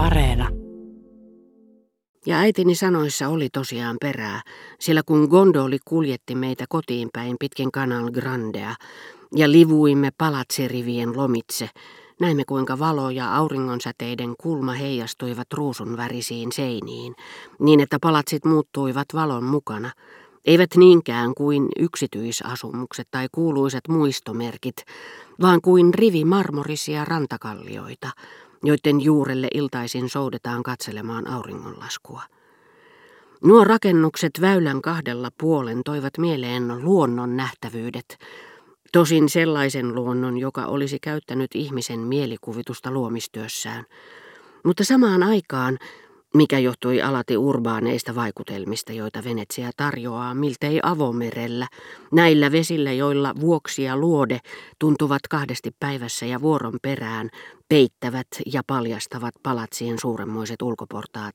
Areena. Ja äitini sanoissa oli tosiaan perää, sillä kun gondoli kuljetti meitä kotiin päin pitkin Canal Grandea ja livuimme palatsirivien lomitse, näimme kuinka valo ja auringonsäteiden kulma heijastuivat ruusun värisiin seiniin, niin että palatsit muuttuivat valon mukana, eivät niinkään kuin yksityisasumukset tai kuuluiset muistomerkit, vaan kuin rivi marmorisia rantakallioita, joiden juurelle iltaisin soudetaan katselemaan auringonlaskua. Nuo rakennukset väylän kahdella puolen toivat mieleen luonnon nähtävyydet, tosin sellaisen luonnon, joka olisi käyttänyt ihmisen mielikuvitusta luomistyössään. Mutta samaan aikaan mikä johtui alati urbaaneista vaikutelmista, joita Venetsia tarjoaa miltei avomerellä, näillä vesillä, joilla vuoksi ja luode tuntuvat kahdesti päivässä ja vuoron perään peittävät ja paljastavat palatsien suuremmoiset ulkoportaat.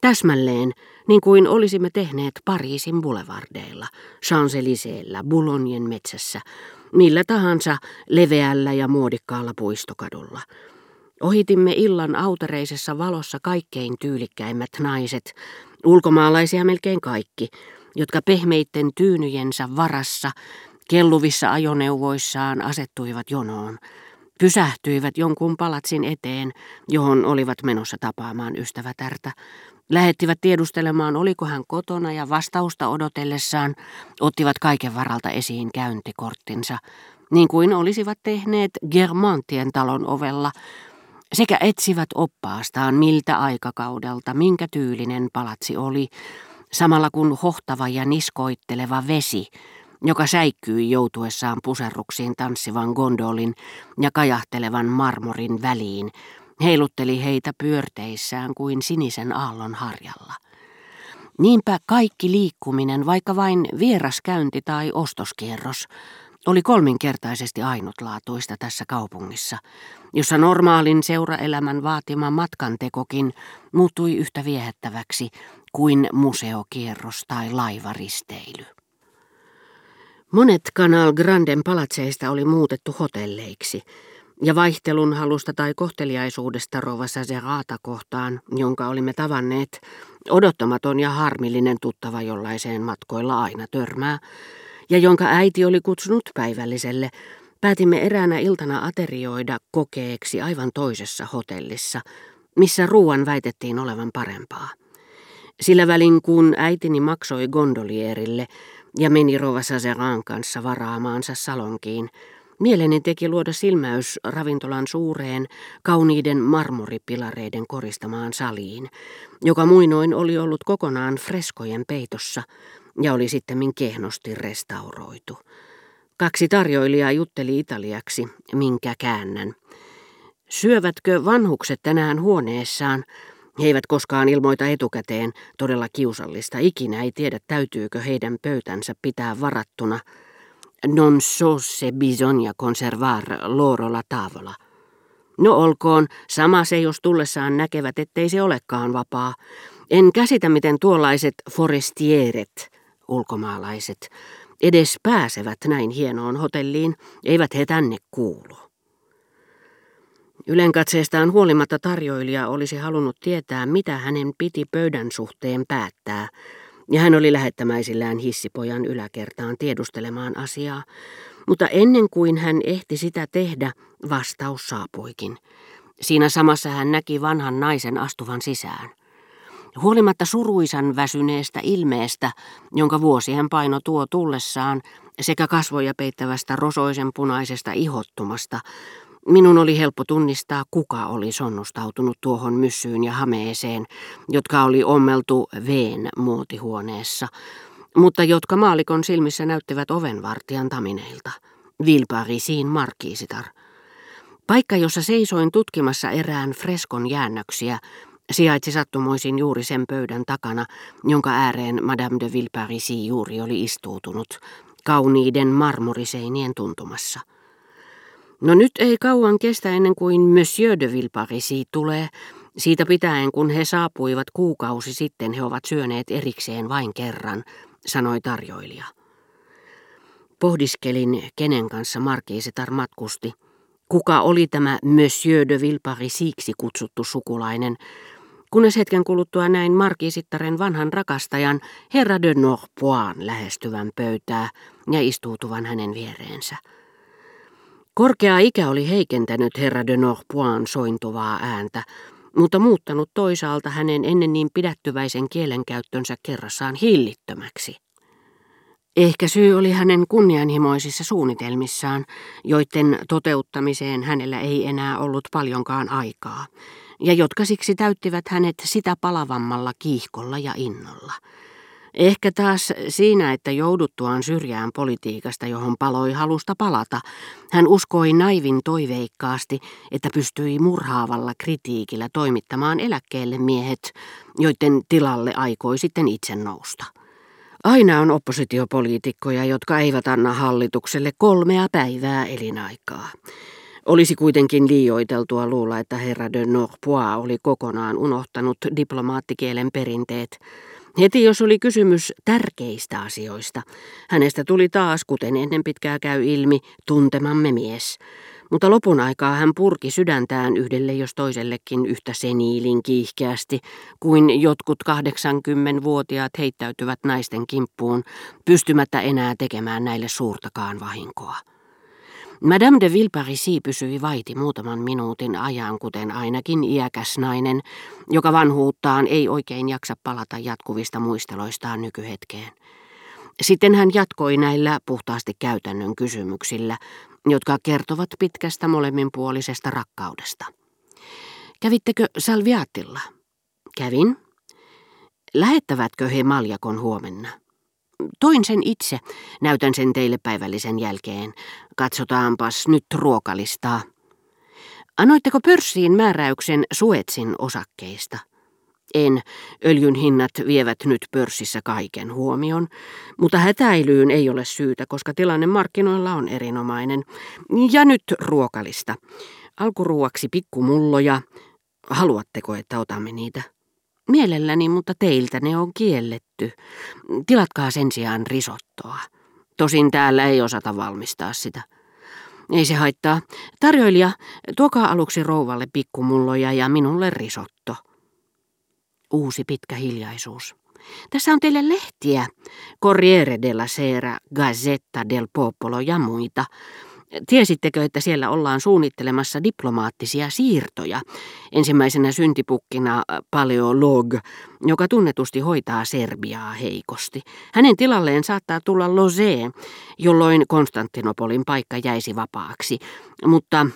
Täsmälleen, niin kuin olisimme tehneet Pariisin boulevardeilla, Champs-Élysées'llä, Boulognen metsässä, millä tahansa leveällä ja muodikkaalla puistokadulla – Ohitimme illan autereisessa valossa kaikkein tyylikkäimmät naiset, ulkomaalaisia melkein kaikki, jotka pehmeitten tyynyjensä varassa kelluvissa ajoneuvoissaan asettuivat jonoon. Pysähtyivät jonkun palatsin eteen, johon olivat menossa tapaamaan ystävätärtä. Lähettivät tiedustelemaan, oliko hän kotona ja vastausta odotellessaan ottivat kaiken varalta esiin käyntikorttinsa, niin kuin olisivat tehneet Germantien talon ovella, sekä etsivät oppaastaan miltä aikakaudelta, minkä tyylinen palatsi oli, samalla kun hohtava ja niskoitteleva vesi, joka säikkyi joutuessaan puserruksiin tanssivan gondolin ja kajahtelevan marmorin väliin, heilutteli heitä pyörteissään kuin sinisen aallon harjalla. Niinpä kaikki liikkuminen, vaikka vain vieraskäynti tai ostoskierros, oli kolminkertaisesti ainutlaatuista tässä kaupungissa, jossa normaalin seuraelämän vaatima matkantekokin muuttui yhtä viehättäväksi kuin museokierros tai laivaristeily. Monet Canal Granden palatseista oli muutettu hotelleiksi, ja vaihtelun halusta tai kohteliaisuudesta Rova Sazerata kohtaan, jonka olimme tavanneet, odottamaton ja harmillinen tuttava jollaiseen matkoilla aina törmää, ja jonka äiti oli kutsunut päivälliselle, päätimme eräänä iltana aterioida kokeeksi aivan toisessa hotellissa, missä ruuan väitettiin olevan parempaa. Sillä välin kun äitini maksoi gondolierille ja meni Rova Sazeran kanssa varaamaansa salonkiin, mieleni teki luoda silmäys ravintolan suureen, kauniiden marmoripilareiden koristamaan saliin, joka muinoin oli ollut kokonaan freskojen peitossa, ja oli sitten kehnosti restauroitu. Kaksi tarjoilijaa jutteli italiaksi, minkä käännän. Syövätkö vanhukset tänään huoneessaan? He eivät koskaan ilmoita etukäteen, todella kiusallista. Ikinä ei tiedä, täytyykö heidän pöytänsä pitää varattuna. Non so se bisogna conservar loro la tavola. No olkoon, sama se jos tullessaan näkevät, ettei se olekaan vapaa. En käsitä, miten tuollaiset forestieret, ulkomaalaiset edes pääsevät näin hienoon hotelliin, eivät he tänne kuulu. Ylenkatseestaan huolimatta tarjoilija olisi halunnut tietää, mitä hänen piti pöydän suhteen päättää, ja hän oli lähettämäisillään hissipojan yläkertaan tiedustelemaan asiaa, mutta ennen kuin hän ehti sitä tehdä, vastaus saapuikin. Siinä samassa hän näki vanhan naisen astuvan sisään. Huolimatta suruisan väsyneestä ilmeestä, jonka vuosien paino tuo tullessaan, sekä kasvoja peittävästä rosoisen punaisesta ihottumasta, minun oli helppo tunnistaa, kuka oli sonnustautunut tuohon myssyyn ja hameeseen, jotka oli ommeltu veen muotihuoneessa, mutta jotka maalikon silmissä näyttivät ovenvartijan tamineilta. Vilparisiin markiisitar. Paikka, jossa seisoin tutkimassa erään freskon jäännöksiä, sijaitsi sattumoisin juuri sen pöydän takana, jonka ääreen Madame de Villeparisi juuri oli istuutunut, kauniiden marmoriseinien tuntumassa. No nyt ei kauan kestä ennen kuin Monsieur de Villeparisi tulee. Siitä pitäen, kun he saapuivat kuukausi sitten, he ovat syöneet erikseen vain kerran, sanoi tarjoilija. Pohdiskelin, kenen kanssa Markiisitar matkusti, kuka oli tämä Monsieur de Villeparisiksi kutsuttu sukulainen, kunnes hetken kuluttua näin markiisittaren vanhan rakastajan herra de Norpoin lähestyvän pöytää ja istuutuvan hänen viereensä. Korkea ikä oli heikentänyt herra de Norpoin sointuvaa ääntä, mutta muuttanut toisaalta hänen ennen niin pidättyväisen kielenkäyttönsä kerrassaan hillittömäksi. Ehkä syy oli hänen kunnianhimoisissa suunnitelmissaan, joiden toteuttamiseen hänellä ei enää ollut paljonkaan aikaa, ja jotka siksi täyttivät hänet sitä palavammalla kiihkolla ja innolla. Ehkä taas siinä, että jouduttuaan syrjään politiikasta, johon paloi halusta palata, hän uskoi naivin toiveikkaasti, että pystyi murhaavalla kritiikillä toimittamaan eläkkeelle miehet, joiden tilalle aikoi sitten itse nousta. Aina on oppositiopoliitikkoja, jotka eivät anna hallitukselle kolmea päivää elinaikaa. Olisi kuitenkin liioiteltua luulla, että herra de Norpois oli kokonaan unohtanut diplomaattikielen perinteet. Heti jos oli kysymys tärkeistä asioista, hänestä tuli taas, kuten ennen pitkää käy ilmi, tuntemamme mies. Mutta lopun aikaa hän purki sydäntään yhdelle jos toisellekin yhtä seniilin kiihkeästi, kuin jotkut 80-vuotiaat heittäytyvät naisten kimppuun, pystymättä enää tekemään näille suurtakaan vahinkoa. Madame de Villeparisi pysyi vaiti muutaman minuutin ajan, kuten ainakin iäkäs nainen, joka vanhuuttaan ei oikein jaksa palata jatkuvista muisteloistaan nykyhetkeen. Sitten hän jatkoi näillä puhtaasti käytännön kysymyksillä, jotka kertovat pitkästä molemminpuolisesta rakkaudesta. Kävittekö Salviatilla? Kävin. Lähettävätkö he maljakon huomenna? Toin sen itse. Näytän sen teille päivällisen jälkeen. Katsotaanpas nyt ruokalistaa. Anoitteko pörssiin määräyksen Suetsin osakkeista? En. Öljyn hinnat vievät nyt pörssissä kaiken huomion, mutta hätäilyyn ei ole syytä, koska tilanne markkinoilla on erinomainen. Ja nyt ruokalista. Alkuruuaksi pikkumulloja. Haluatteko, että otamme niitä? Mielelläni, mutta teiltä ne on kielletty. Tilatkaa sen sijaan risottoa. Tosin täällä ei osata valmistaa sitä. Ei se haittaa. Tarjoilija, tuokaa aluksi rouvalle pikkumulloja ja minulle risotto. Uusi pitkä hiljaisuus. Tässä on teille lehtiä. Corriere della Sera, Gazzetta del Popolo ja muita. Tiesittekö, että siellä ollaan suunnittelemassa diplomaattisia siirtoja? Ensimmäisenä syntipukkina äh, paleolog, joka tunnetusti hoitaa Serbiaa heikosti. Hänen tilalleen saattaa tulla Lozé, jolloin Konstantinopolin paikka jäisi vapaaksi. Mutta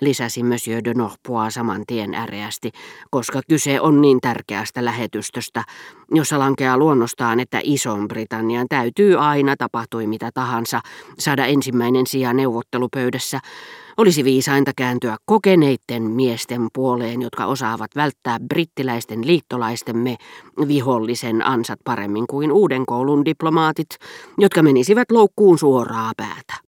lisäsi Monsieur de Norpois saman tien äreästi, koska kyse on niin tärkeästä lähetystöstä, jossa lankeaa luonnostaan, että Ison-Britannian täytyy aina, tapahtui mitä tahansa, saada ensimmäinen sija neuvottelupöydässä. Olisi viisainta kääntyä kokeneitten miesten puoleen, jotka osaavat välttää brittiläisten liittolaistemme vihollisen ansat paremmin kuin uuden koulun diplomaatit, jotka menisivät loukkuun suoraa päätä.